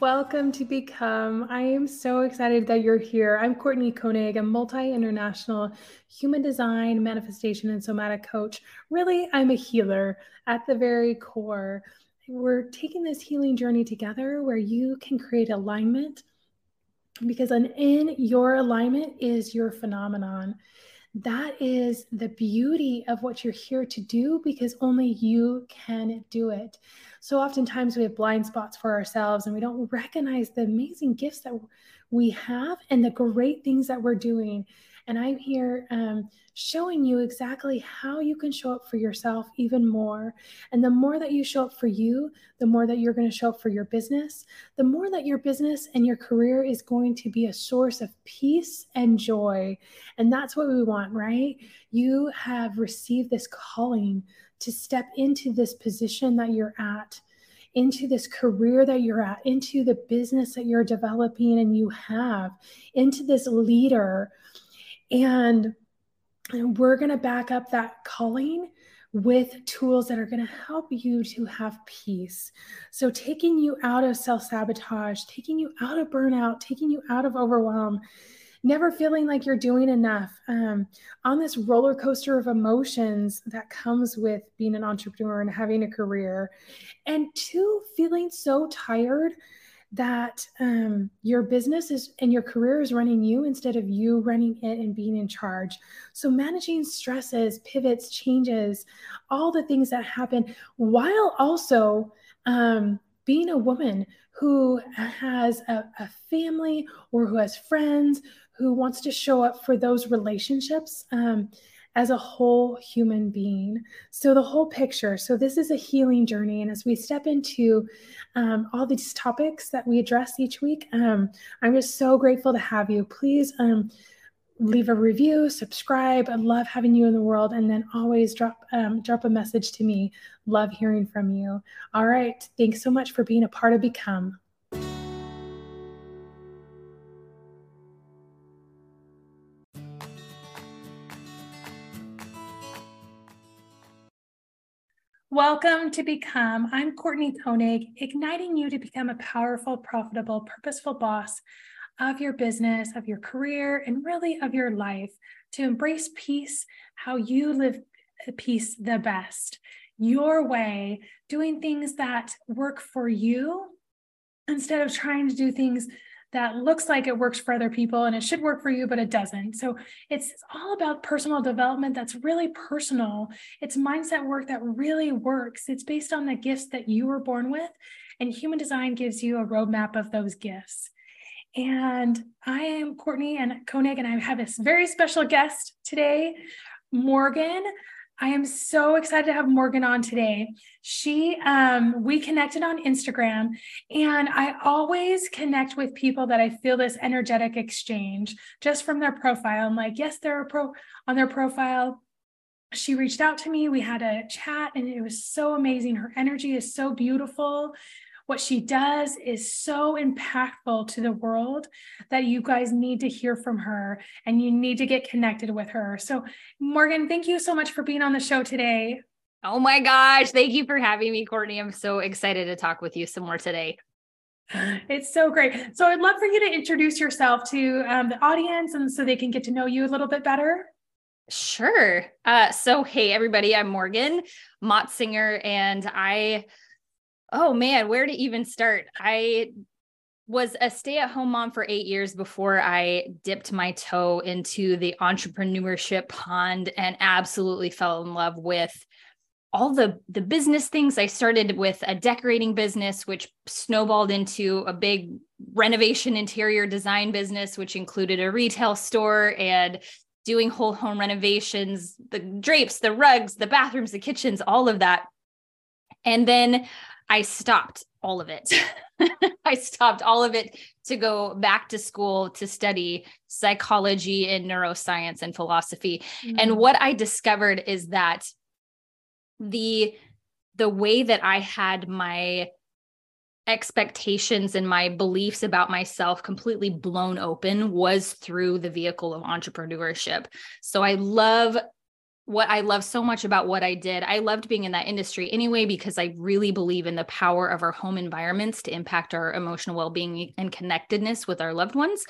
Welcome to Become. I am so excited that you're here. I'm Courtney Koenig, a multi international human design, manifestation, and somatic coach. Really, I'm a healer at the very core. We're taking this healing journey together where you can create alignment because an in your alignment is your phenomenon that is the beauty of what you're here to do because only you can do it. So oftentimes we have blind spots for ourselves and we don't recognize the amazing gifts that we have and the great things that we're doing. And I'm here um, showing you exactly how you can show up for yourself even more. And the more that you show up for you, the more that you're going to show up for your business, the more that your business and your career is going to be a source of peace and joy. And that's what we want, right? You have received this calling to step into this position that you're at into this career that you're at, into the business that you're developing and you have, into this leader and we're going to back up that calling with tools that are going to help you to have peace. So, taking you out of self sabotage, taking you out of burnout, taking you out of overwhelm, never feeling like you're doing enough um, on this roller coaster of emotions that comes with being an entrepreneur and having a career. And two, feeling so tired that um, your business is and your career is running you instead of you running it and being in charge. So, managing stresses, pivots, changes, all the things that happen while also um, being a woman who has a, a, family or who has friends who wants to show up for those relationships. Um, as a whole human being. So, the whole picture. So, this is a healing journey. And as we step into um, all these topics that we address each week, um, I'm just so grateful to have you. Please um, leave a review, subscribe. I love having you in the world. And then always drop, um, drop a message to me. Love hearing from you. All right. Thanks so much for being a part of Become. Welcome to Become. I'm Courtney Koenig, igniting you to become a powerful, profitable, purposeful boss of your business, of your career, and really of your life to embrace peace, how you live peace the best, your way, doing things that work for you instead of trying to do things that looks like it works for other people and it should work for you, but it doesn't. So it's all about personal development that's really personal. It's mindset work that really works. It's based on the gifts that you were born with, and human design gives you a roadmap of those gifts. And I am Courtney and Koenig, and I have a very special guest today, Morgan. I am so excited to have Morgan on today. She, um, we connected on Instagram, and I always connect with people that I feel this energetic exchange just from their profile. I'm like, yes, they're pro on their profile. She reached out to me. We had a chat, and it was so amazing. Her energy is so beautiful what she does is so impactful to the world that you guys need to hear from her and you need to get connected with her. So, Morgan, thank you so much for being on the show today. Oh my gosh. Thank you for having me, Courtney. I'm so excited to talk with you some more today. It's so great. So, I'd love for you to introduce yourself to um, the audience and so they can get to know you a little bit better. Sure. Uh, so, hey, everybody, I'm Morgan Motsinger, and I Oh man, where to even start? I was a stay at home mom for eight years before I dipped my toe into the entrepreneurship pond and absolutely fell in love with all the the business things i started with a decorating business which snowballed into a big renovation interior design business which included a retail store and doing whole home renovations the drapes the rugs the bathrooms the kitchens all of that and then I stopped all of it. I stopped all of it to go back to school to study psychology and neuroscience and philosophy. Mm-hmm. And what I discovered is that the the way that I had my expectations and my beliefs about myself completely blown open was through the vehicle of entrepreneurship. So I love what I love so much about what I did. I loved being in that industry anyway because I really believe in the power of our home environments to impact our emotional well-being and connectedness with our loved ones.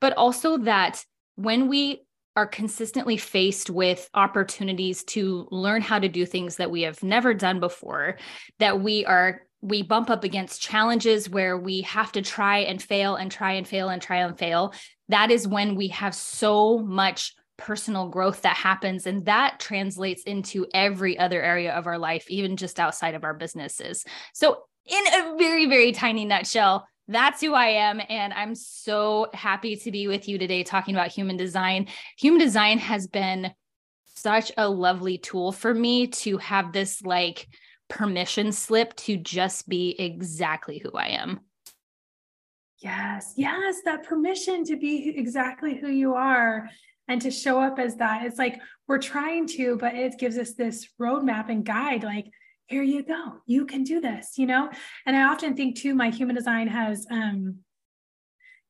But also that when we are consistently faced with opportunities to learn how to do things that we have never done before, that we are we bump up against challenges where we have to try and fail and try and fail and try and fail. That is when we have so much personal growth that happens. And that translates into every other area of our life, even just outside of our businesses. So, in a very, very tiny nutshell, that's who I am. And I'm so happy to be with you today talking about human design. Human design has been such a lovely tool for me to have this like permission slip to just be exactly who I am. Yes, yes, that permission to be exactly who you are and to show up as that. It's like we're trying to, but it gives us this roadmap and guide like, here you go, you can do this, you know? And I often think too, my human design has um,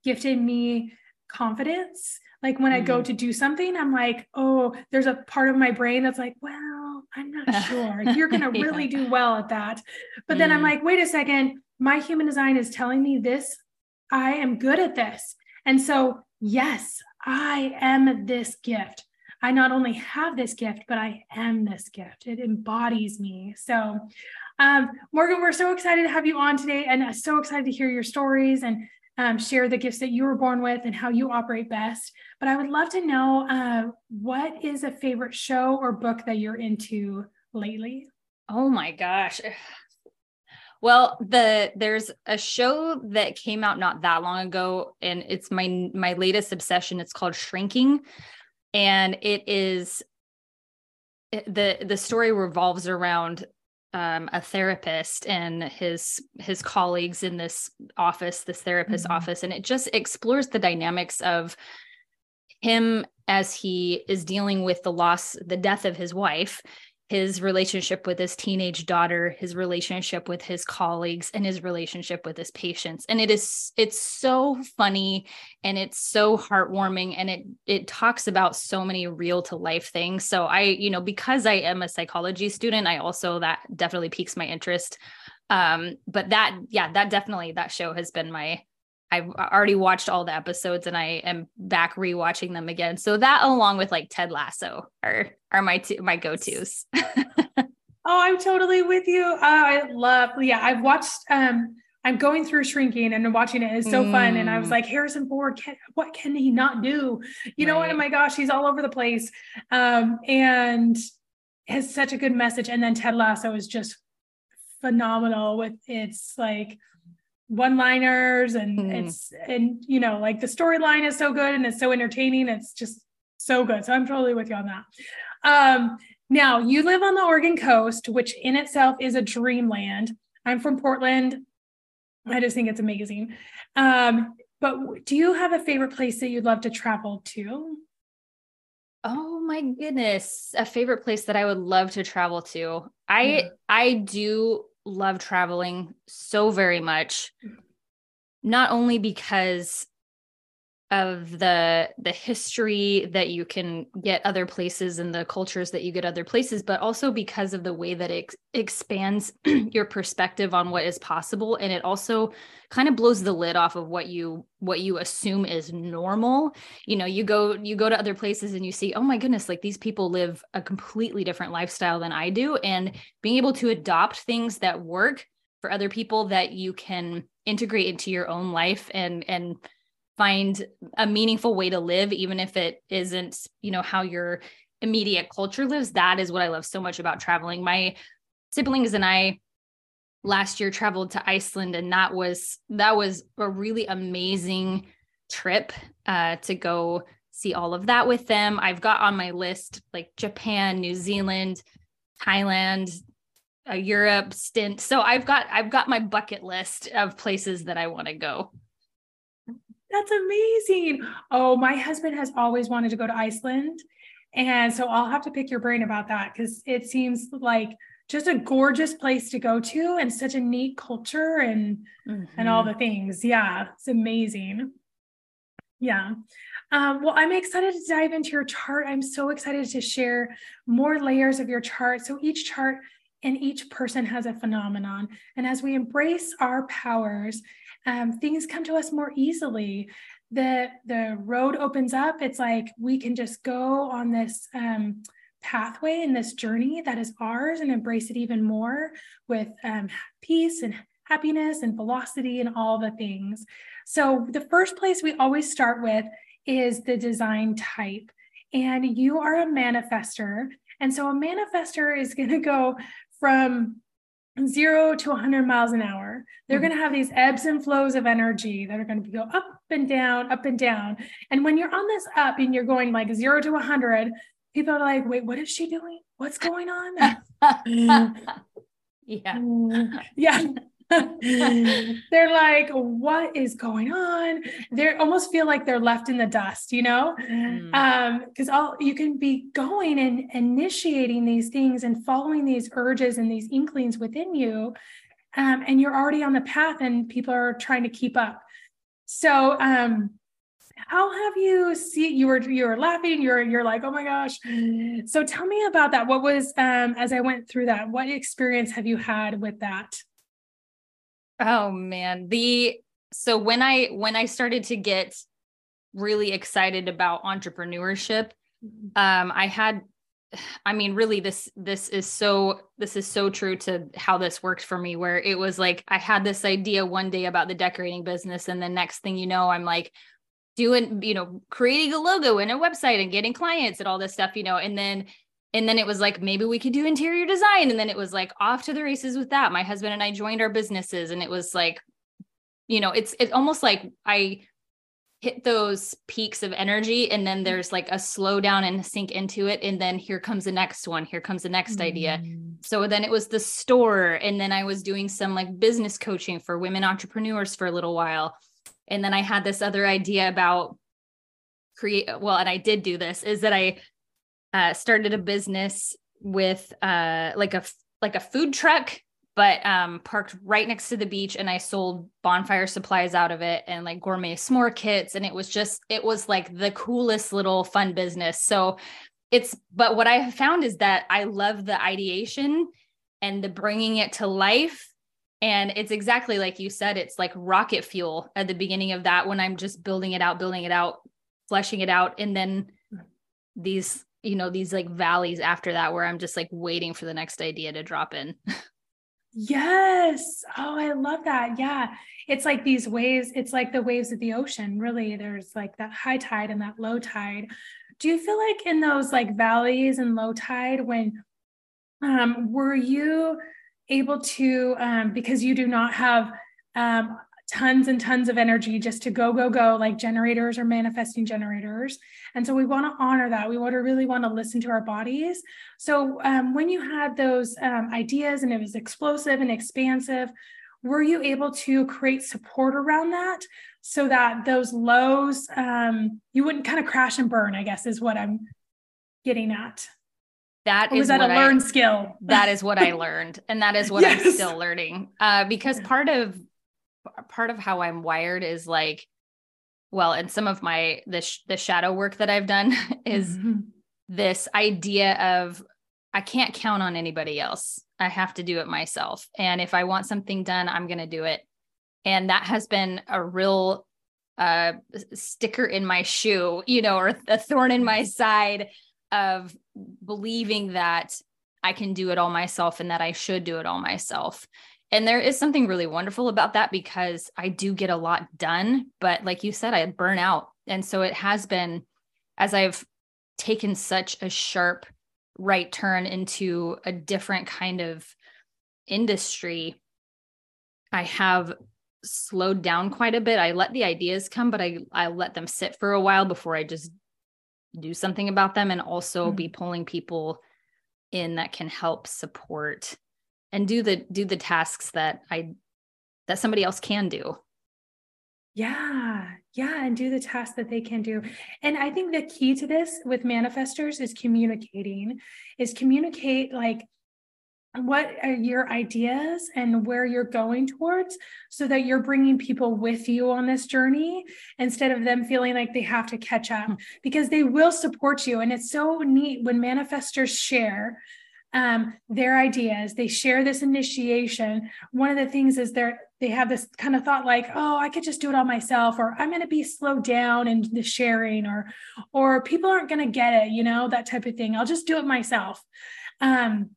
gifted me confidence. Like when mm-hmm. I go mm-hmm. to do something, I'm like, oh, there's a part of my brain that's like, well, I'm not sure. You're going to really yeah. do well at that. But mm. then I'm mm-hmm. like, wait a second, my human design is telling me this. I am good at this. And so, yes, I am this gift. I not only have this gift, but I am this gift. It embodies me. So, um, Morgan, we're so excited to have you on today and so excited to hear your stories and um, share the gifts that you were born with and how you operate best. But I would love to know uh, what is a favorite show or book that you're into lately? Oh my gosh. Well, the there's a show that came out not that long ago and it's my my latest obsession. It's called Shrinking and it is the the story revolves around um, a therapist and his his colleagues in this office, this therapist mm-hmm. office, and it just explores the dynamics of him as he is dealing with the loss, the death of his wife, his relationship with his teenage daughter his relationship with his colleagues and his relationship with his patients. And it is it's so funny and it's so heartwarming and it it talks about so many real to life things. So i you know because i am a psychology student i also that definitely piques my interest. Um but that yeah that definitely that show has been my I've already watched all the episodes and I am back rewatching them again. So that along with like Ted Lasso are are my two my go-tos. oh, I'm totally with you. Oh, I love yeah, I've watched um I'm going through shrinking and watching it is so mm. fun. And I was mm. like, Harrison Ford, can, what can he not do? You right. know what? Oh my gosh, he's all over the place. Um, and has such a good message. And then Ted Lasso is just phenomenal with its like one liners and mm. it's and you know like the storyline is so good and it's so entertaining it's just so good. So i'm totally with you on that. Um now you live on the oregon coast which in itself is a dreamland. I'm from portland. I just think it's amazing. Um but do you have a favorite place that you'd love to travel to? Oh my goodness, a favorite place that I would love to travel to. I yeah. I do love traveling so very much. Not only because of the the history that you can get other places and the cultures that you get other places but also because of the way that it expands your perspective on what is possible. And it also kind of blows the lid off of what you what you assume is normal. You know you go you go to other places and you see oh my goodness like these people live a completely different lifestyle than I do. And being able to adopt things that work for other people that you can integrate into your own life and and find a meaningful way to live even if it isn't you know how your immediate culture lives that is what i love so much about traveling. My siblings and i last year traveled to iceland and that was that was a really amazing trip uh, to go see all of that with them. I've got on my list like japan new zealand thailand a europe stint. So i've got i've got my bucket list of places that i want to go that's amazing. Oh, my husband has always wanted to go to Iceland. And so I'll have to pick your brain about that because it seems like just a gorgeous place to go to and such a neat culture and mm-hmm. and all mm-hmm. the things. Yeah, it's amazing. Yeah. Um, well, I'm excited to dive into your chart. I'm so excited to share more layers of your chart. So each chart and each person has a phenomenon. And as we embrace our powers, um, things come to us more easily. The, the road opens up. It's like we can just go on this um, pathway and this journey that is ours and embrace it even more with um, peace and happiness and velocity and all the things. So, the first place we always start with is the design type. And you are a manifester. And so, a manifester is going to go from zero to 100 miles an hour. They're mm-hmm. going to have these ebbs and flows of energy that are going to go up and down, up and down. And when you're on this up and you're going like zero to 100, people are like, wait, what is she doing? What's going on? yeah. Yeah. they're like, what is going on? They almost feel like they're left in the dust, you know? Mm. Um, because all you can be going and initiating these things and following these urges and these inklings within you. Um, and you're already on the path and people are trying to keep up. So um how have you see you were you were laughing you're you're like oh my gosh so tell me about that what was um as i went through that what experience have you had with that oh man the so when i when i started to get really excited about entrepreneurship mm-hmm. um i had i mean really this this is so this is so true to how this worked for me where it was like i had this idea one day about the decorating business and the next thing you know i'm like doing you know creating a logo and a website and getting clients and all this stuff you know and then and then it was like maybe we could do interior design. And then it was like off to the races with that. My husband and i joined our businesses. And it was like you know it's it's almost like i hit those peaks of energy. And then mm-hmm. there's like a slow down and sink into it. And then here comes the next one. Here comes the next mm. idea so then it was the store. And then i was doing some like business coaching for women entrepreneurs for a little while. And then i had this other idea about create well and i did do this is that i uh, started a business with uh, like a like a food truck but um, parked right next to the beach and i sold bonfire supplies out of it and like gourmet s'more kits and it was just it was like the coolest little fun business so it's but what i have found is that i love the ideation and the bringing it to life and it's exactly like you said, it's like rocket fuel at the beginning of that when I'm just building it out, building it out, fleshing it out. And then these, you know, these like valleys after that where I'm just like waiting for the next idea to drop in. Yes. Oh, I love that. Yeah. It's like these waves, it's like the waves of the ocean. Really, there's like that high tide and that low tide. Do you feel like in those like valleys and low tide when um were you able to, um, because you do not have um, tons and tons of energy just to go, go, go, like generators or manifesting generators. And so we want to honor that. We want to really want to listen to our bodies. So um, when you had those um, ideas and it was explosive and expansive, were you able to create support around that so that those lows, um, you wouldn't kind of crash and burn, I guess is what I'm getting at. That That is that a learned skill. That is what I learned, and that is what yes. I'm still learning. Uh, because part of part of how I'm wired is like, well, and some of my the sh- the shadow work that I've done is mm-hmm. this idea of I can't count on anybody else. I have to do it myself, and if I want something done, I'm going to do it. And that has been a real uh, sticker in my shoe, you know, or a thorn in my side of believing that I can do it all myself and that I should do it all myself. And there is something really wonderful about that because I do get a lot done, but like you said, I burn out. And so it has been as I've taken such a sharp right turn into a different kind of industry, I have slowed down quite a bit. I let the ideas come, but I I let them sit for a while before I just do something about them and also mm-hmm. be pulling people in that can help support and do the do the tasks that I that somebody else can do. Yeah, yeah, and do the tasks that they can do. And I think the key to this with manifestors is communicating, is communicate like what are your ideas and where you're going towards so that you're bringing people with you on this journey instead of them feeling like they have to catch up hmm. because they will support you and it's so neat when manifestors share um, their ideas they share this initiation. One of the things is they're they have this kind of thought like oh i could just do it all myself or i'm going to be slowed down in the sharing or or people aren't going to get it you know that type of thing. I'll just do it myself. Um,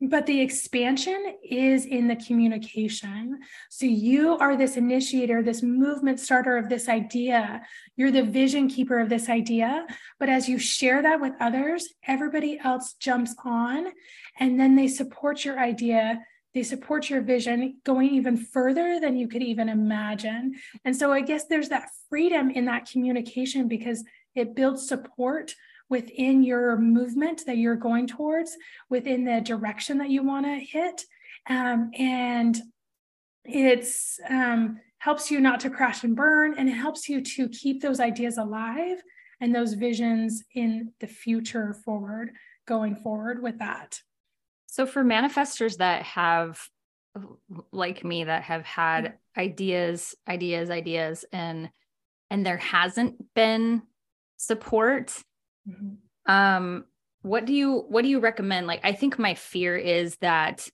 but the expansion is in the communication. So you are this initiator, this movement starter of this idea. You're the vision keeper of this idea. But as you share that with others, everybody else jumps on and then they support your idea. They support your vision going even further than you could even imagine. And so I guess there's that freedom in that communication because it builds support within your movement that you're going towards, within the direction that you want to hit. Um, and it's um, helps you not to crash and burn, and it helps you to keep those ideas alive and those visions in the future forward, going forward with that. So, for manifestors that have, like me, that have had mm-hmm. ideas, ideas, ideas, and and there hasn't been support Mm-hmm. Um, what do you what do you recommend? Like, I think my fear is that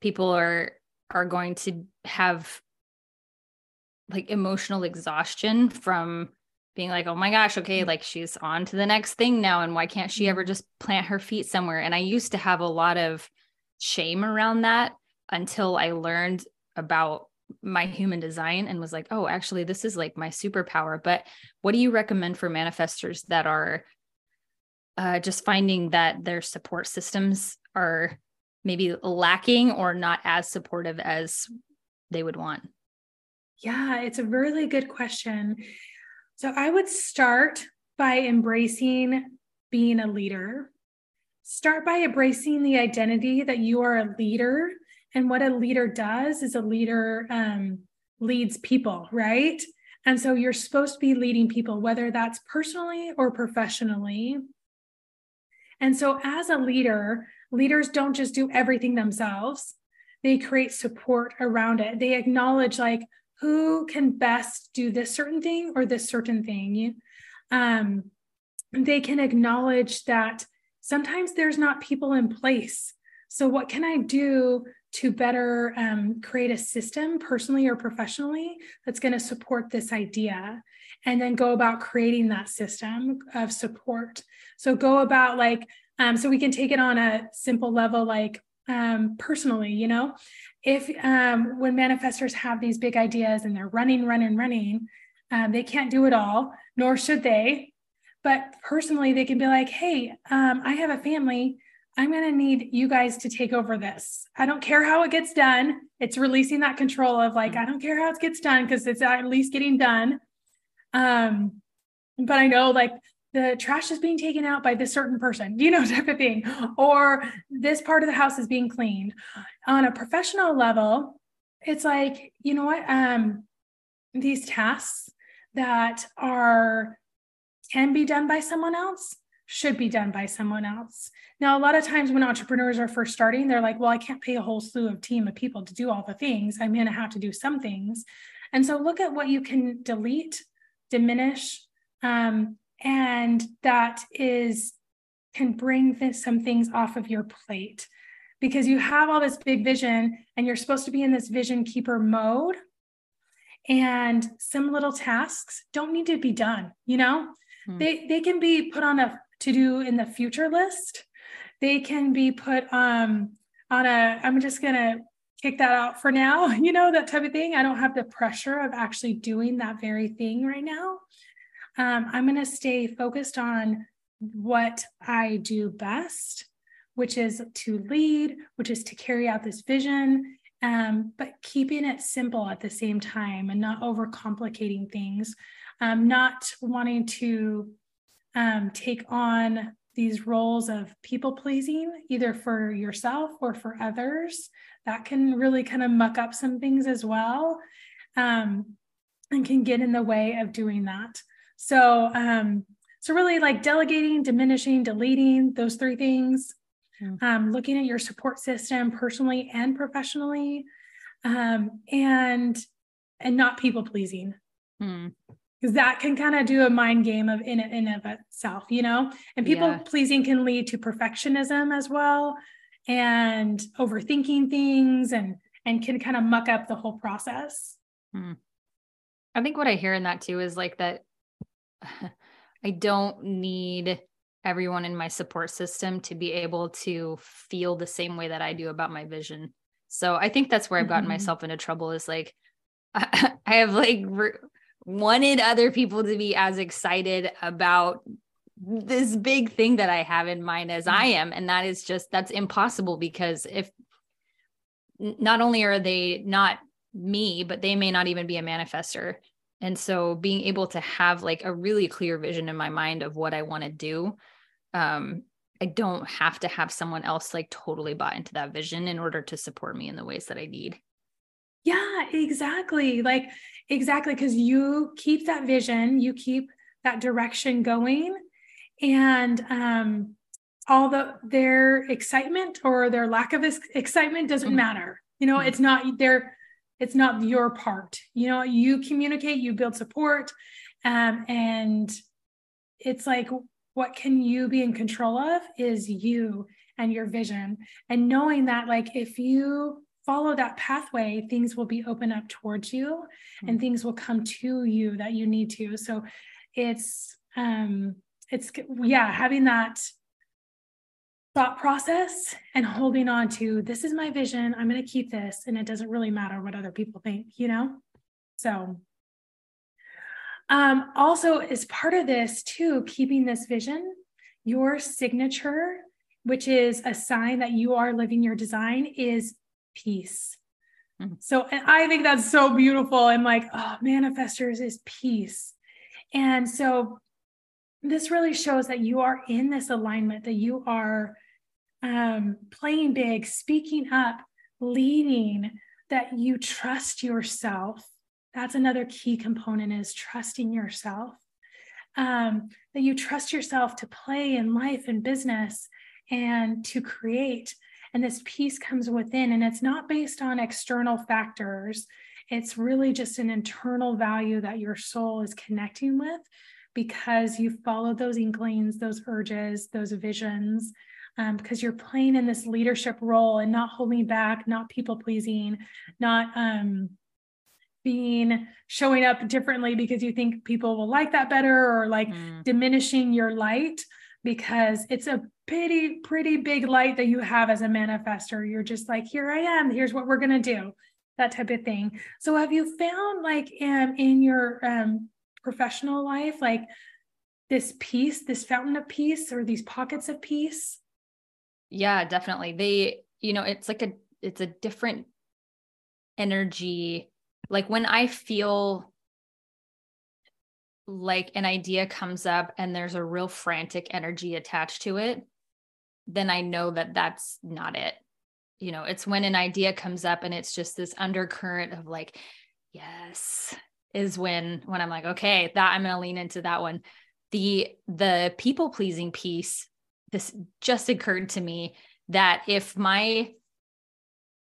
people are are going to have like emotional exhaustion from being like, oh my gosh, okay, mm-hmm. like she's on to the next thing now. And why can't she ever mm-hmm. just plant her feet somewhere? And I used to have a lot of shame around that until I learned about my human design and was like, oh, actually, this is like my superpower. But what do you recommend for manifestors that are uh, just finding that their support systems are maybe lacking or not as supportive as they would want? Yeah, it's a really good question. So I would start by embracing being a leader. Start by embracing the identity that you are a leader and what a leader does is a leader um, leads people, right? And so you're supposed to be leading people, whether that's personally or professionally. And so, as a leader, leaders don't just do everything themselves, they create support around it. They acknowledge, like, who can best do this certain thing or this certain thing. Um, they can acknowledge that sometimes there's not people in place. So, what can I do to better um, create a system personally or professionally that's going to support this idea and then go about creating that system of support. So go about like um, so we can take it on a simple level like um, personally you know? If um, when manifestors have these big ideas and they're running running running um, they can't do it all nor should they but personally they can be like hey um, i have a family I'm going to need you guys to take over this. I don't care how it gets done. It's releasing that control of like, I don't care how it gets done because it's at least getting done. Um, but I know like the trash is being taken out by this certain person, you know, type of thing, or this part of the house is being cleaned. On a professional level, it's like, you know what? Um, these tasks that are can be done by someone else should be done by someone else. Now, a lot of times when entrepreneurs are first starting, they're like, well, I can't pay a whole slew of team of people to do all the things. I'm going to have to do some things. And so look at what you can delete, diminish, um, and that is can bring this, some things off of your plate because you have all this big vision and you're supposed to be in this vision keeper mode. And some little tasks don't need to be done, you know? Hmm. They, they can be put on a to do in the future list. They can be put um, on a, I'm just going to kick that out for now, you know, that type of thing. I don't have the pressure of actually doing that very thing right now. Um, I'm going to stay focused on what I do best, which is to lead, which is to carry out this vision, um, but keeping it simple at the same time and not overcomplicating things, um, not wanting to um, take on these roles of people pleasing, either for yourself or for others. That can really kind of muck up some things as well um, and can get in the way of doing that. So, um, so really like delegating, diminishing, deleting those three things. mm. um, looking at your support system personally and professionally, um, and and not people pleasing. Mm because that can kind of do a mind game of in in of itself, you know. And people yeah. pleasing can lead to perfectionism as well, and overthinking things, and and can kind of muck up the whole process. Hmm. I think what I hear in that too is like that. I don't need everyone in my support system to be able to feel the same way that I do about my vision. So I think that's where I've gotten mm-hmm. myself into trouble is like I, I have like re- wanted other people to be as excited about this big thing that I have in mind as I am. And that is just, that's impossible because if not only are they not me, but they may not even be a manifester. And so being able to have like a really clear vision in my mind of what I want to do, um, I don't have to have someone else like totally bought into that vision in order to support me in the ways that I need. Yeah, exactly. Like, exactly. Because you keep that vision, you keep that direction going. And um, all the their excitement or their lack of excitement doesn't mm-hmm. matter. You know, mm-hmm. it's not their it's not your part. You know, you communicate, you build support, um, and it's like what can you be in control of is you and your vision and knowing that like if you follow that pathway, things will be open up towards you mm-hmm. and things will come to you that you need to. So it's um it's yeah, having that thought process and holding on to this is my vision. I'm going to keep this and it doesn't really matter what other people think, you know? So um also as part of this too, keeping this vision, your signature which is a sign that you are living your design is peace. Mm-hmm. So I think that's so beautiful. I'm like, oh, manifestors is peace. And so this really shows that you are in this alignment, that you are um, playing big, speaking up, leading, that you trust yourself. That's another key component is trusting yourself. Um, that you trust yourself to play in life and business and to create and this peace comes within, and it's not based on external factors. It's really just an internal value that your soul is connecting with because you follow those inklings, those urges, those visions, um, because you're playing in this leadership role and not holding back, not people pleasing, not um, being showing up differently because you think people will like that better or like mm. diminishing your light because it's a pretty pretty big light that you have as a manifester. You're just like here i am. Here's what we're going to do. That type of thing. So have you found like um, in your um, professional life like this peace this fountain of peace or these pockets of peace? Yeah definitely. They you know it's like a it's a different energy. Like when i feel like an idea comes up and there's a real frantic energy attached to it then I know that that's not it. You know, it's when an idea comes up and it's just this undercurrent of like, yes, is when when I'm like, okay, that I'm to lean into that one. The the people pleasing piece this just occurred to me that if my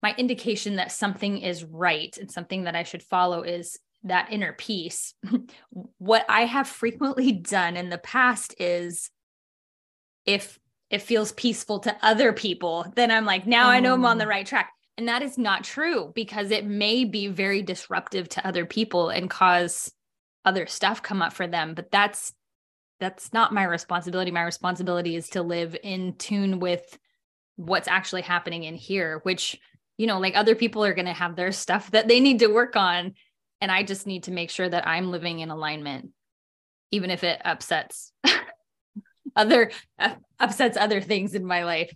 my indication that something is right and something that I should follow is that inner peace. what I have frequently done in the past is if it feels peaceful to other people, then I'm like, now I know I'm on the oh. right track. And that is not true because it may be very disruptive to other people and cause other stuff come up for them. But that's that's not my responsibility. My responsibility is to live in tune with what's actually happening in here, which, you know, like other people are going to have their stuff that they need to work on. And I just need to make sure that I'm living in alignment, even if it upsets other uh, upsets other things in my life.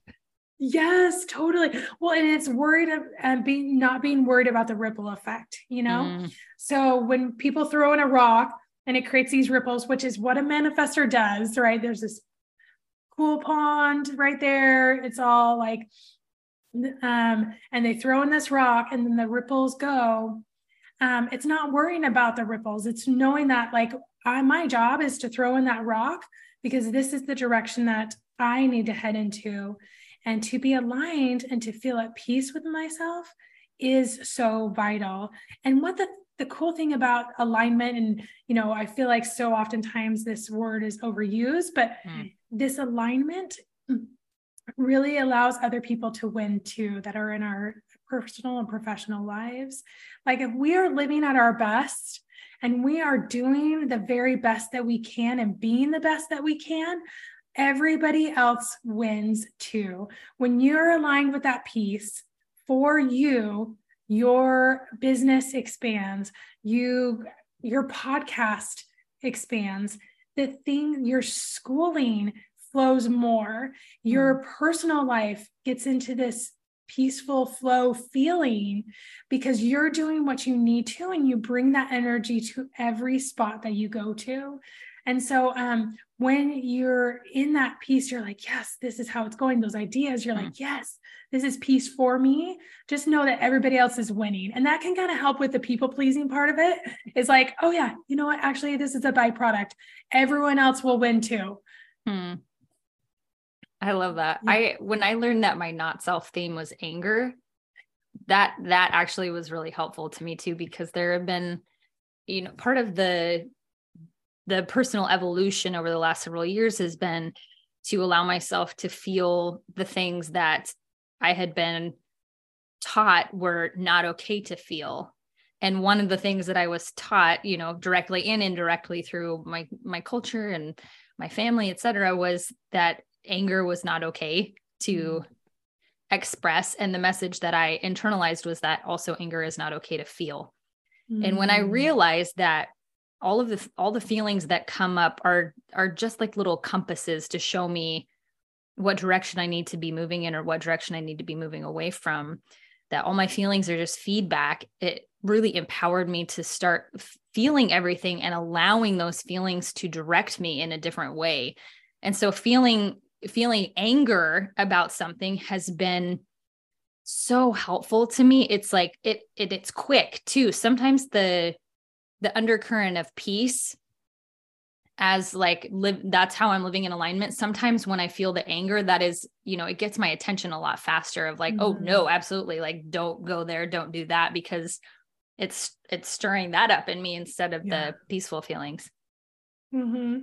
Yes, totally. Well, and it's worried and being not being worried about the ripple effect, you know? Mm. So when people throw in a rock and it creates these ripples, which is what a manifester does, right? There's this cool pond right there. It's all like um, and they throw in this rock and then the ripples go. Um, it's not worrying about the ripples. It's knowing that like I, my job is to throw in that rock because this is the direction that I need to head into. And to be aligned and to feel at peace with myself is so vital. And what the the cool thing about alignment and you know i feel like so oftentimes this word is overused but mm. this alignment really allows other people to win too that are in our personal and professional lives like if we are living at our best and we are doing the very best that we can and being the best that we can everybody else wins too when you're aligned with that piece for you your business expands you your podcast expands the thing your schooling flows more your mm. personal life gets into this peaceful flow feeling because you're doing what you need to and you bring that energy to every spot that you go to and so um, when you're in that peace, you're like, yes, this is how it's going. Those ideas, you're mm like, yes, this is peace for me. Just know that everybody else is winning. And that can kind of help with the people pleasing part of it. It's like, oh, yeah, you know what? Actually, this is a byproduct. Everyone else will win too. Hmm. I love that. Yeah. I when I learned that my not self theme was anger, that that actually was really helpful to me too because there have been you know part of the the personal evolution over the last several years has been to allow myself to feel the things that I had been taught were not okay to feel. And one of the things that I was taught, you know, directly and indirectly through my my culture and my family, et cetera, was that anger was not okay to mm-hmm. express. And the message that I internalized was that also anger is not okay to feel. Mm-hmm. And when I mm. realized that all of the all the feelings that come up are are just like little compasses to show me what direction I need to be moving in or what direction I need to be moving away from that all my feelings are just feedback it really empowered me to start feeling everything and allowing those feelings to direct me in a different way and so feeling feeling anger about something has been so helpful to me it's like it, it it's quick too sometimes the the undercurrent of peace as like live that's how i'm living in alignment sometimes when i feel the anger that is you know it gets my attention a lot faster of like oh, mm-hmm. oh no absolutely like don't go there don't do that because it's it's stirring that up in me instead of yeah. the peaceful feelings mm-hmm.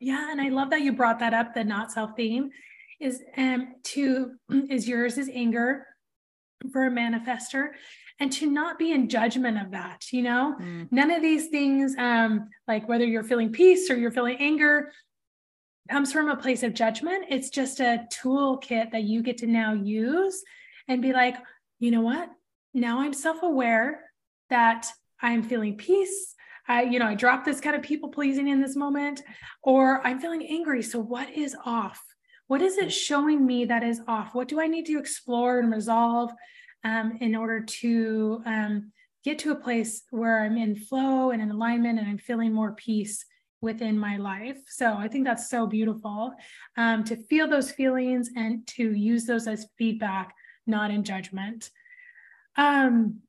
Yeah and i love that you brought that up the not self theme is um to is yours is anger for a manifester and to not be in judgment of that you know? Mm. none of these things um like whether you're feeling peace or you're feeling anger comes from a place of judgment. It's just a toolkit that you get to now use and be like you know what? Now i'm self-aware that i'm feeling peace I, you know, I drop this kind of people pleasing in this moment, or I'm feeling angry. So, what is off? What is it showing me that is off? What do I need to explore and resolve um, in order to um, get to a place where I'm in flow and in alignment and I'm feeling more peace within my life. So I think that's so beautiful um, to feel those feelings and to use those as feedback, not in judgment. Um,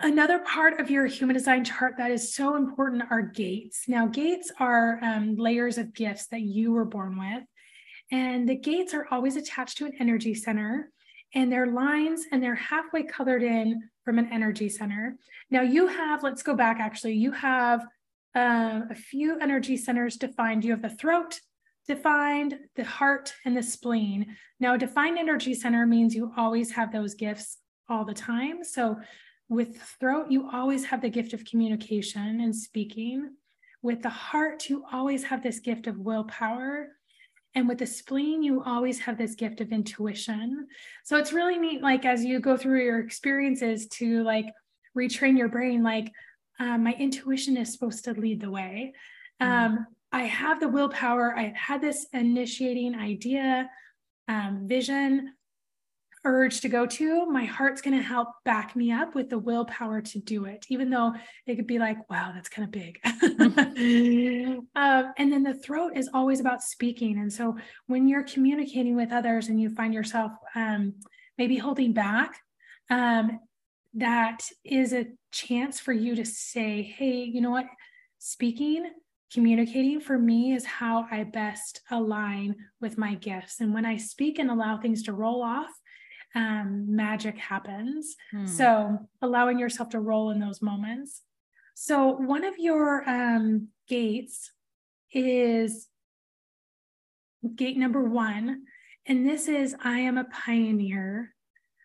another part of your human design chart that is so important are gates. Now, gates are um, layers of gifts that you were born with. And the gates are always attached to an energy center and they're lines and they're halfway colored in from an energy center. Now you have, let's go back actually, you have uh, a few energy centers defined. You have the throat defined, the heart, and the spleen. Now, defined energy center means you always have those gifts all the time. So with throat, you always have the gift of communication and speaking. With the heart, you always have this gift of willpower and with the spleen, you always have this gift of intuition. So it's really neat, like as you go through your experiences to like retrain your brain, like um, my intuition is supposed to lead the way. Mm-hmm. Um, I have the willpower. I've had this initiating idea, um, vision urge to go to, my heart's going to help back me up with the willpower to do it, even though it could be like, wow, that's kind of big. um, and then the throat is always about speaking. And so when you're communicating with others and you find yourself um, maybe holding back, um, that is a chance for you to say, hey, you know what? Speaking communicating for me is how I best align with my gifts. And when I speak and allow things to roll off, um, magic happens. Hmm. So allowing yourself to roll in those moments. So one of your um, gates is gate number one, and this is I am a pioneer.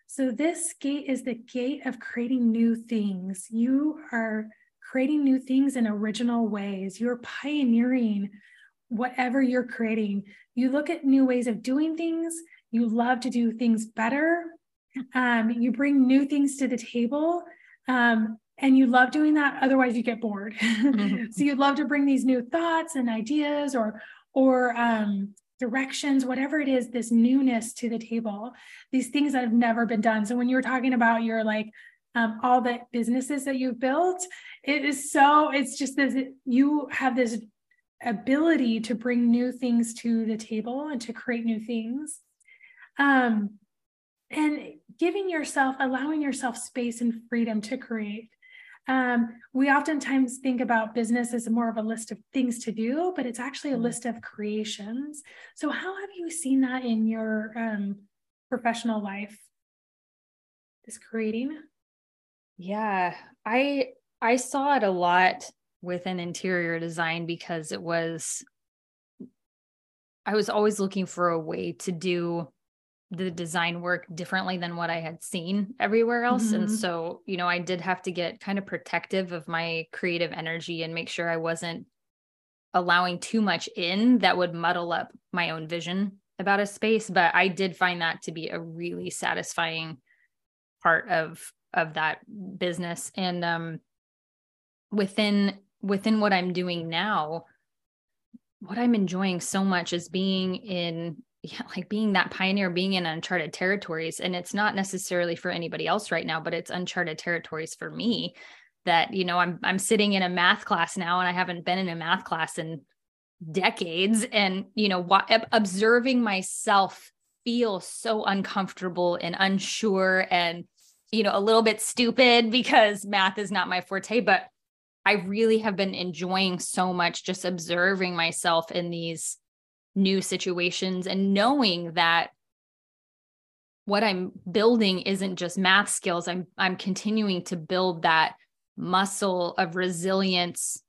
So this gate is the gate of creating new things. You are creating new things in original ways. You're pioneering whatever you're creating. You look at new ways of doing things. You love to do things better. Um, you bring new things to the table. Um, and you love doing that. Otherwise, you get bored. Mm-hmm. so you'd love to bring these new thoughts and ideas or or um, directions, whatever it is, this newness to the table, these things that have never been done. So when you were talking about your like um, all the businesses that you've built, it is so, it's just this, you have this ability to bring new things to the table and to create new things. Um, and giving yourself, allowing yourself space and freedom to create. Um, we oftentimes think about business as more of a list of things to do, but it's actually a mm-hmm. list of creations. So, how have you seen that in your um, professional life? This creating? Yeah, I I saw it a lot within interior design because it was I was always looking for a way to do the design work differently than what I had seen everywhere else. Mm-hmm. And so, you know, I did have to get kind of protective of my creative energy and make sure I wasn't allowing too much in that would muddle up my own vision about a space. But I did find that to be a really satisfying part of of that business. And um within within what I'm doing now, what I'm enjoying so much is being in yeah, like being that pioneer, being in uncharted territories. And it's not necessarily for anybody else right now, but it's uncharted territories for me that, you know, I'm I'm sitting in a math class now and I haven't been in a math class in decades. And, you know, observing myself feel so uncomfortable and unsure and, you know, a little bit stupid because math is not my forte, but I really have been enjoying so much just observing myself in these new situations and knowing that what I'm building isn't just math skills. I'm I'm continuing to build that muscle of resilience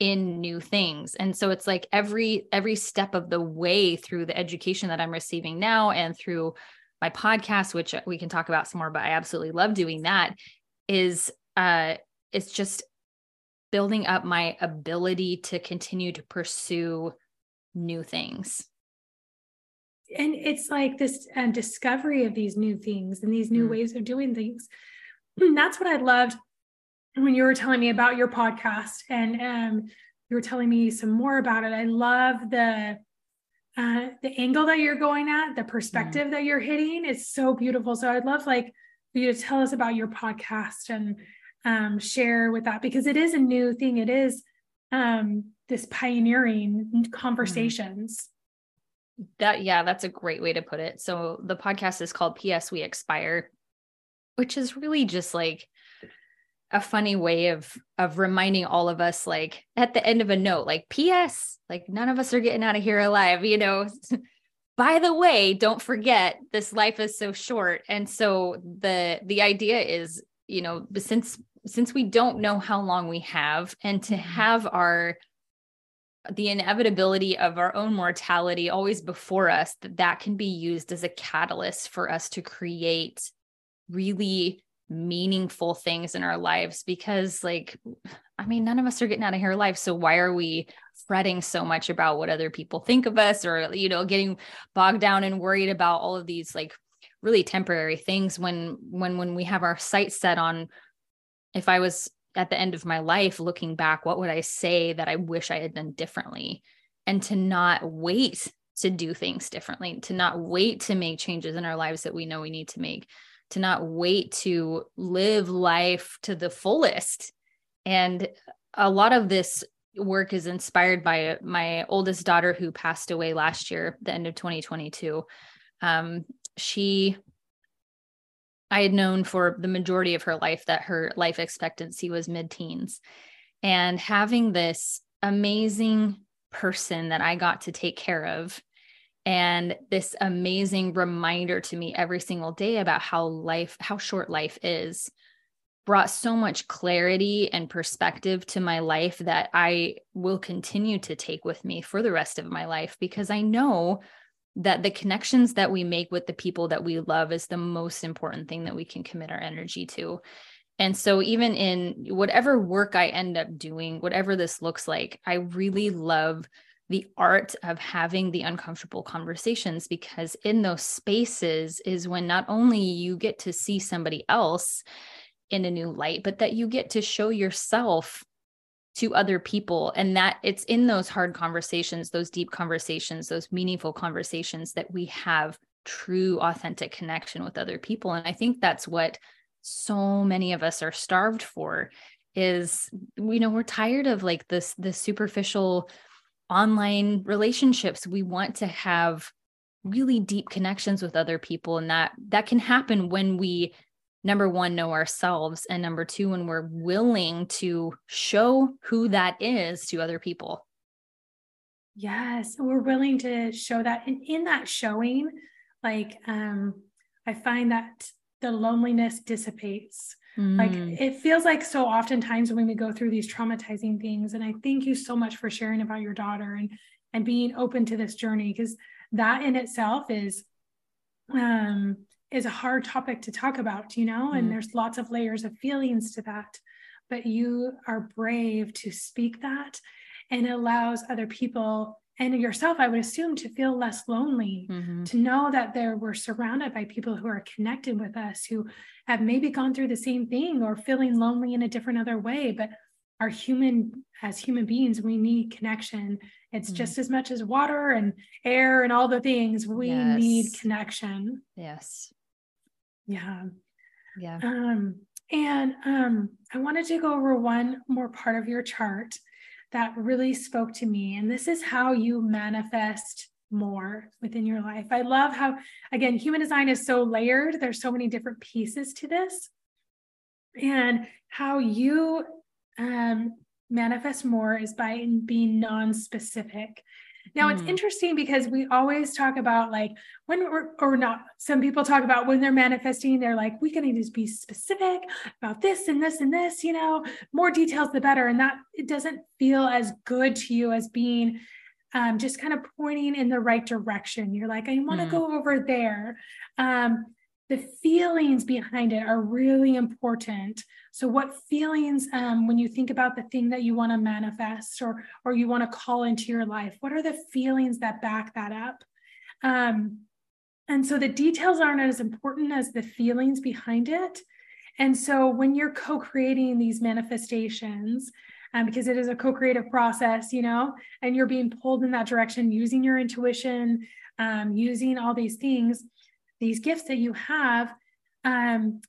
in new things. And so it's like every every step of the way through the education that I'm receiving now and through my podcast which we can talk about some more but I absolutely love doing that is uh it's just building up my ability to continue to pursue new things. And it's like this uh, discovery of these new things and these new mm. ways of doing things. And that's what i loved when you were telling me about your podcast and um, you were telling me some more about it. I love the uh, the angle that you're going at the perspective mm. that you're hitting. Is so beautiful. So i'd love like for you to tell us about your podcast and um, share with that because it is a new thing. It is um, this pioneering mm-hmm. conversations. That yeah, that's a great way to put it. So the podcast is called PS We Expire, which is really just like a funny way of of reminding all of us like at the end of a note like ps like none of us are getting out of here alive you know by the way don't forget this life is so short and so the the idea is you know since since we don't know how long we have and to mm-hmm. have our the inevitability of our own mortality always before us that that can be used as a catalyst for us to create really meaningful things in our lives. Because like i mean none of us are getting out of here alive so why are we fretting so much about what other people think of us or you know getting bogged down and worried about all of these like really temporary things when when when we have our sights set on if i was at the end of my life looking back what would i say that i wish i had done differently? And to not wait to do things differently to not wait to make changes in our lives that we know we need to make to not wait to live life to the fullest. And a lot of this work is inspired by my oldest daughter who passed away last year the end of 2022 um, she I had known for the majority of her life that her life expectancy was mid teens. And having this amazing person that I got to take care of and this amazing reminder to me every single day about how life how short life is brought so much clarity and perspective to my life that I will continue to take with me for the rest of my life because I know that the connections that we make with the people that we love is the most important thing that we can commit our energy to. And so, even in whatever work I end up doing, whatever this looks like, I really love the art of having the uncomfortable conversations because in those spaces is when not only you get to see somebody else in a new light, but that you get to show yourself to other people. And that it's in those hard conversations, those deep conversations, those meaningful conversations that we have true, authentic connection with other people. And I think that's what so many of us are starved for is you know we're tired of like this the superficial online relationships we want to have really deep connections with other people and that that can happen when we number one know ourselves and number two when we're willing to show who that is to other people yes we're willing to show that and in that showing like um i find that the loneliness dissipates like mm. it feels like so oftentimes when we go through these traumatizing things, and I thank you so much for sharing about your daughter and and being open to this journey because that in itself is um is a hard topic to talk about, you know, mm. and there's lots of layers of feelings to that. But you are brave to speak that and it allows other people and yourself, I would assume, to feel less lonely, mm-hmm. to know that there we're surrounded by people who are connected with us, who have maybe gone through the same thing or feeling lonely in a different other way, but are human as human beings, we need connection. It's mm-hmm. just as much as water and air and all the things. We yes. need connection. Yes. Yeah. Yeah. Um, and um, I wanted to go over one more part of your chart that really spoke to me. And this is how you manifest more within your life. I love how, again, human design is so layered, there's so many different pieces to this. And how you um, manifest more is by being non specific. Now it's hmm. interesting because we always talk about like when we're or not, some people talk about when they're manifesting, they're like, we can need to be specific about this and this and this, you know, more details the better. And that it doesn't feel as good to you as being um, just kind of pointing in the right direction. You're like, I want to mm. go over there. Um, the feelings behind it are really important. So what feelings um, when you think about the thing that you want to manifest or or you want to call into your life what are the feelings that back that up? Um, and so the details aren't as important as the feelings behind it. And so when you're co-creating these manifestations um, because it is a co-creative process you know and you're being pulled in that direction using your intuition um, using all these things these gifts that you have, um,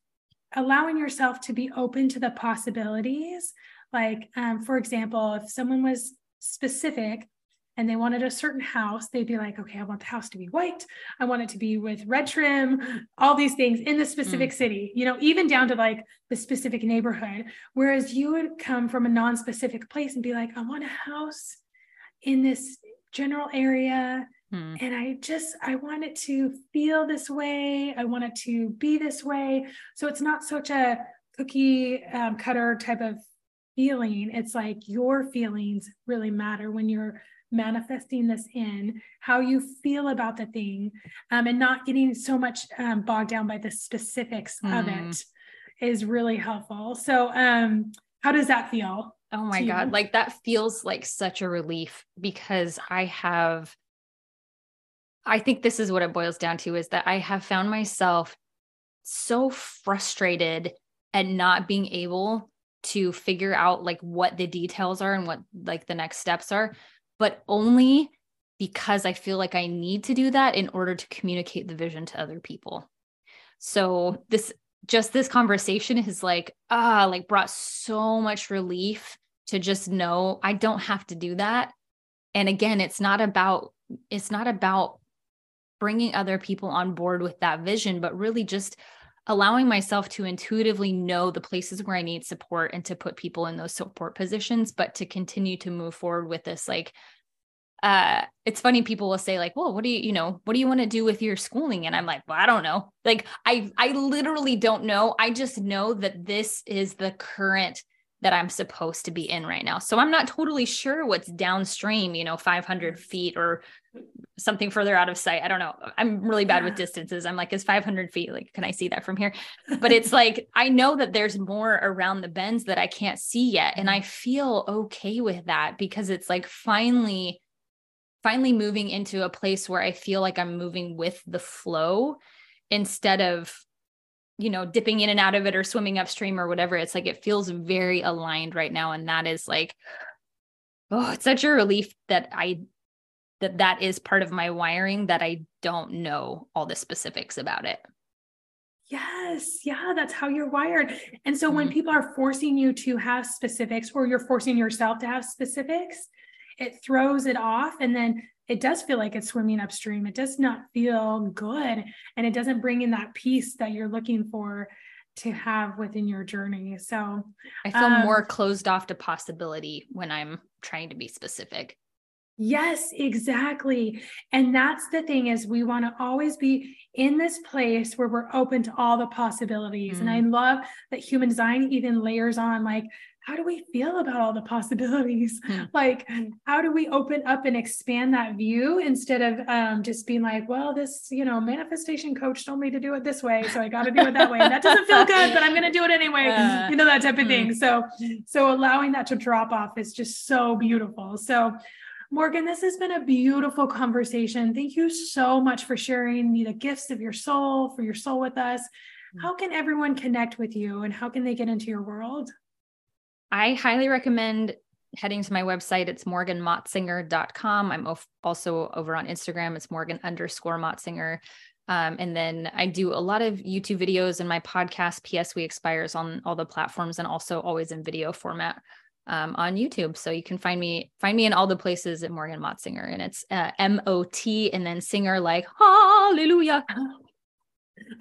allowing yourself to be open to the possibilities. Like, um, for example, if someone was specific and they wanted a certain house, they'd be like, okay, I want the house to be white. I want it to be with red trim, all these things in the specific mm. city, you know, even down to like the specific neighborhood. Whereas you would come from a non specific place and be like, I want a house in this general area Hmm. And I just, I want it to feel this way. I want it to be this way. So it's not such a cookie um, cutter type of feeling. It's like your feelings really matter when you're manifesting this in how you feel about the thing um, and not getting so much um, bogged down by the specifics of hmm. it is really helpful. So, um, how does that feel? Oh my God. Like that feels like such a relief because I have I think this is what it boils down to is that I have found myself so frustrated at not being able to figure out like what the details are and what like the next steps are, but only because I feel like I need to do that in order to communicate the vision to other people. So this just this conversation has like ah like brought so much relief to just know I don't have to do that. And again, it's not about it's not about bringing other people on board with that vision, but really just allowing myself to intuitively know the places where I need support and to put people in those support positions, but to continue to move forward with this like uh it's funny people will say like well what do you you know what do you want to do with your schooling? And i'm like well i don't know. Like i i literally don't know. I just know that this is the current that i'm supposed to be in right now. So i'm not totally sure what's downstream you know 500 feet or something further out of sight. I don't know. I'm really bad with distances. I'm like is 500 feet like can i see that from here? But it's like i know that there's more around the bends that i can't see yet and i mm-hmm. feel okay with that because it's like finally finally moving into a place where I feel like I'm moving with the flow instead of you know dipping in and out of it or swimming upstream or whatever. It's like it feels very aligned right now and that is like oh it's such a relief that I that that is part of my wiring that I don't know all the specifics about it. Yes, yeah, that's how you're wired. And so mm-hmm. when people are forcing you to have specifics or you're forcing yourself to have specifics, it throws it off and then it does feel like it's swimming upstream it does not feel good and it doesn't bring in that peace that you're looking for to have within your journey so i feel um, more closed off to possibility when i'm trying to be specific Yes, exactly. And that's the thing is we want to always be in this place where we're open to all the possibilities. Mm. And I mm. love that human design even layers on like how do we feel about all the possibilities? Hmm. Like, how do we open up and expand that view instead of um, just being like, well, this, you know, manifestation coach told me to do it this way. So I got to do it that way. And that doesn't feel good, but I'm going to do it anyway. Uh, you know, that type of thing. Hmm. So, so allowing that to drop off is just so beautiful. So, Morgan, this has been a beautiful conversation. Thank you so much for sharing the gifts of your soul, for your soul with us. Hmm. How can everyone connect with you and how can they get into your world? I highly recommend heading to my website. It's morganmotsinger.com. I'm also over on Instagram. It's morgan underscore motsinger. Um, and then I do a lot of YouTube videos and my podcast, PS We Expires, on all the platforms and also always in video format um, on YouTube. So you can find me find me in all the places at Morgan Motsinger, and it's uh, M O T and then singer like Hallelujah.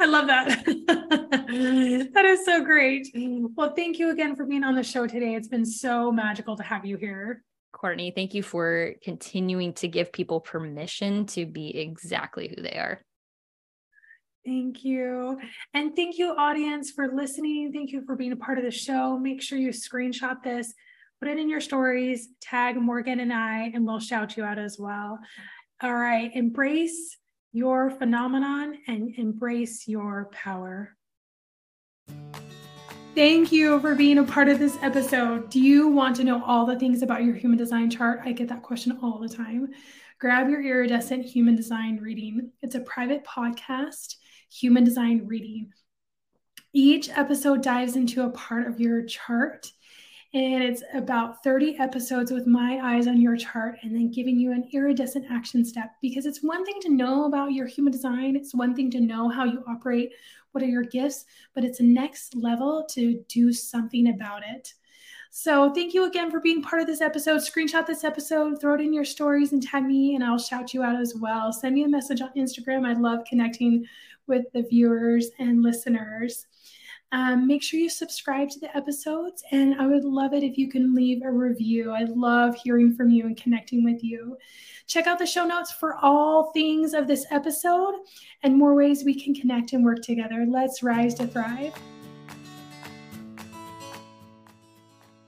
I love that. that is so great. Well, thank you again for being on the show today. It's been so magical to have you here. Courtney, thank you for continuing to give people permission to be exactly who they are. Thank you. And thank you, audience, for listening. Thank you for being a part of the show. Make sure you screenshot this, put it in your stories, tag Morgan and I, and we'll shout you out as well. All right. Embrace your phenomenon and embrace your power. Thank you for being a part of this episode. Do you want to know all the things about your human design chart? I get that question all the time. Grab your iridescent human design reading. It's a private podcast, human design reading. Each episode dives into a part of your chart and it's about 30 episodes with my eyes on your chart and then giving you an iridescent action step because it's one thing to know about your human design, it's one thing to know how you operate, what are your gifts, but it's next level to do something about it. So, thank you again for being part of this episode. Screenshot this episode, throw it in your stories, and tag me, and I'll shout you out as well. Send me a message on Instagram. I love connecting with the viewers and listeners. Um, make sure you subscribe to the episodes, and I would love it if you can leave a review. I love hearing from you and connecting with you. Check out the show notes for all things of this episode and more ways we can connect and work together. Let's rise to thrive.